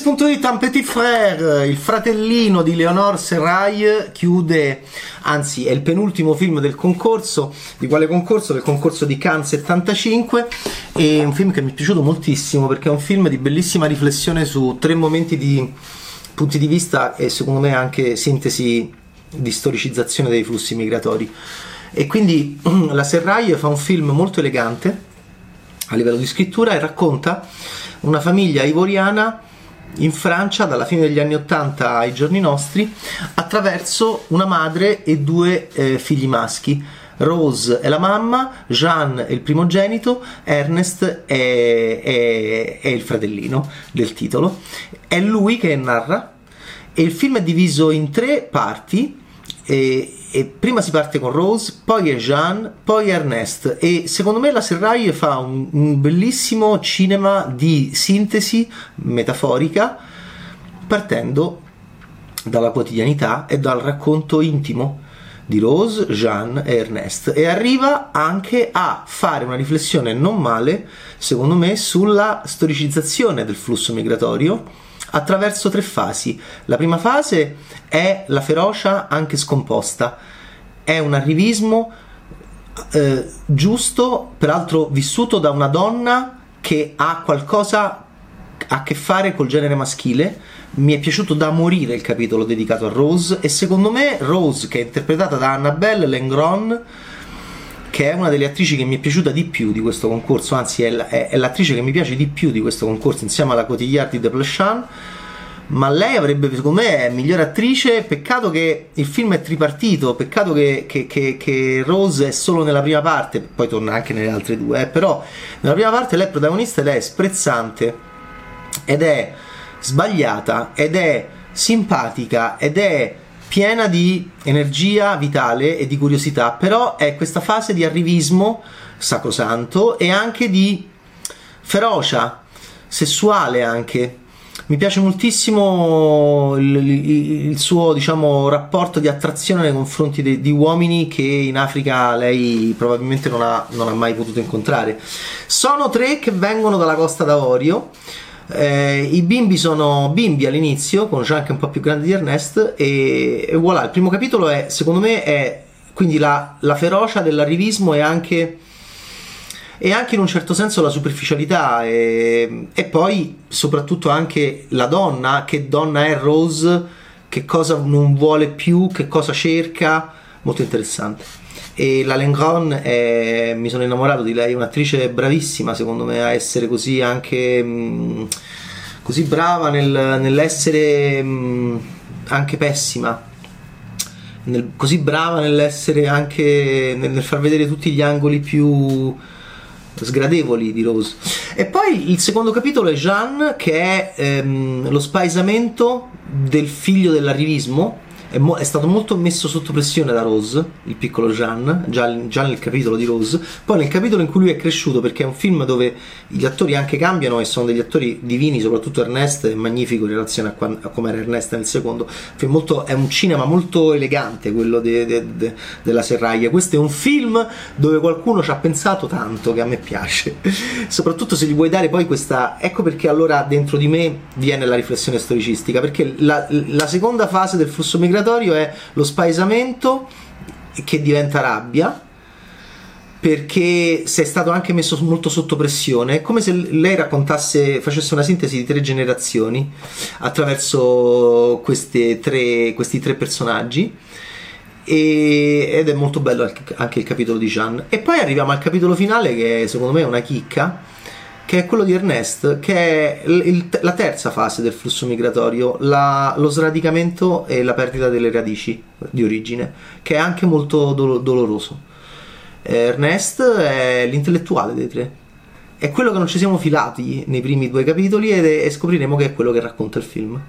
Spunto.it Un Petit Frère, il fratellino di Leonore Serraille, chiude, anzi è il penultimo film del concorso, di quale concorso? Del concorso di Cannes 75, è un film che mi è piaciuto moltissimo perché è un film di bellissima riflessione su tre momenti di punti di vista e secondo me anche sintesi di storicizzazione dei flussi migratori. E quindi la Serraille fa un film molto elegante a livello di scrittura e racconta una famiglia ivoriana in Francia dalla fine degli anni 80 ai giorni nostri attraverso una madre e due eh, figli maschi. Rose è la mamma, Jean è il primogenito, Ernest è, è, è il fratellino del titolo. È lui che narra e il film è diviso in tre parti e, e, prima si parte con Rose, poi è Jean, poi è Ernest. E secondo me la Serraille fa un, un bellissimo cinema di sintesi metaforica partendo dalla quotidianità e dal racconto intimo di Rose, Jean e Ernest. E arriva anche a fare una riflessione non male, secondo me, sulla storicizzazione del flusso migratorio attraverso tre fasi. La prima fase è la ferocia anche scomposta, è un arrivismo eh, giusto, peraltro vissuto da una donna che ha qualcosa a che fare col genere maschile. Mi è piaciuto da morire il capitolo dedicato a Rose e secondo me Rose, che è interpretata da Annabelle Lengron, che è una delle attrici che mi è piaciuta di più di questo concorso, anzi è, è, è l'attrice che mi piace di più di questo concorso insieme alla Cotillard di De Plechan ma lei avrebbe secondo me migliore attrice. Peccato che il film è tripartito peccato che, che, che, che, Rose è solo nella prima parte poi torna anche nelle altre due eh, però nella prima parte lei è protagonista ed è sprezzante ed è sbagliata ed è simpatica ed è piena di energia vitale e di curiosità, però è questa fase di arrivismo sacrosanto e anche di ferocia sessuale anche. Mi piace moltissimo il, il, il suo diciamo, rapporto di attrazione nei confronti di, di, uomini che in Africa lei probabilmente non ha, non ha mai potuto incontrare. Sono tre che vengono dalla Costa d'Avorio eh, I bimbi sono bimbi all'inizio, con Jean che è un po' più grande di Ernest, e, e voilà, il primo capitolo è, secondo me, è quindi la, la ferocia dell'arrivismo e anche, e anche in un certo senso la superficialità e, e, poi soprattutto anche la donna, che donna è Rose, che cosa non vuole più, che cosa cerca, molto interessante. E la Lengron è, mi sono innamorato di lei, è un'attrice bravissima secondo me a essere così anche mh, così brava nel, nell'essere mh, anche pessima. Nel, così brava nell'essere anche nel, nel far vedere tutti gli angoli più sgradevoli di Rose. E poi il secondo capitolo è Jean, che è ehm, lo spaesamento del figlio dell'arrivismo è, mo- è, stato molto messo sotto pressione da Rose, il piccolo Jean, già, già, nel capitolo di Rose, poi nel capitolo in cui lui è cresciuto, perché è un film dove gli attori anche cambiano e sono degli attori divini, soprattutto Ernest è magnifico in relazione a, qua- a come era Ernest nel secondo, molto, è un cinema molto elegante quello de- de- de- della Serraglia, questo è un film dove qualcuno ci ha pensato tanto, che a me piace, soprattutto se gli vuoi dare poi questa, ecco perché allora dentro di me viene la riflessione storicistica, perché la, la seconda fase del flusso migratorio obbligatorio è lo spaesamento che diventa rabbia perché sei stato anche messo molto sotto pressione. È come se lei raccontasse, facesse una sintesi di tre generazioni attraverso tre, questi tre personaggi. E, ed è molto bello anche il capitolo di Jean. E poi arriviamo al capitolo finale, che secondo me è una chicca che è quello di Ernest, che è il, la terza fase del flusso migratorio, la, lo sradicamento e la perdita delle radici di origine, che è anche molto do, doloroso. Ernest è l'intellettuale dei tre, è quello che non ci siamo filati nei primi due capitoli ed è, e scopriremo che è quello che racconta il film.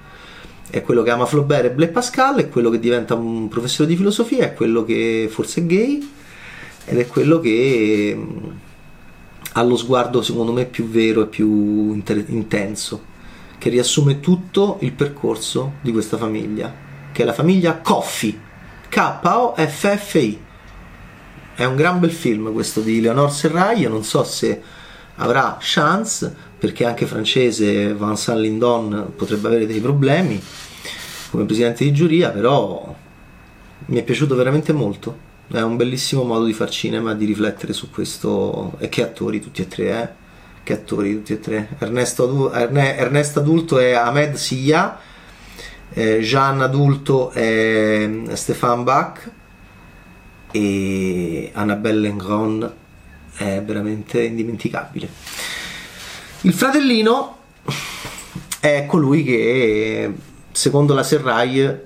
È quello che ama Flaubert e Blaise Pascal, è quello che diventa un professore di filosofia, è quello che forse è gay ed è quello che ha lo sguardo secondo me più vero e più inter- intenso, che riassume tutto il percorso di questa famiglia, che è la famiglia Coffee, K-O-F-F-I. È un gran bel film questo di Leonore Serrai, io non so se avrà chance perché anche francese Vincent Lindon potrebbe avere dei problemi come presidente di giuria, però mi è piaciuto veramente molto. È un bellissimo modo di far cinema, di riflettere su questo. E che attori tutti e tre, eh? Che attori tutti e tre. Ernesto, Erne- Ernesto Adulto è Ahmed Sia, eh, Jean Adulto è Stéphane Bach e Annabelle Lengron è veramente indimenticabile. Il fratellino è colui che, secondo la Serrai,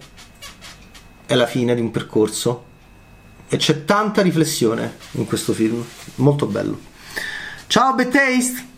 è la fine di un percorso e c'è tanta riflessione in questo film, molto bello. Ciao Bad Taste!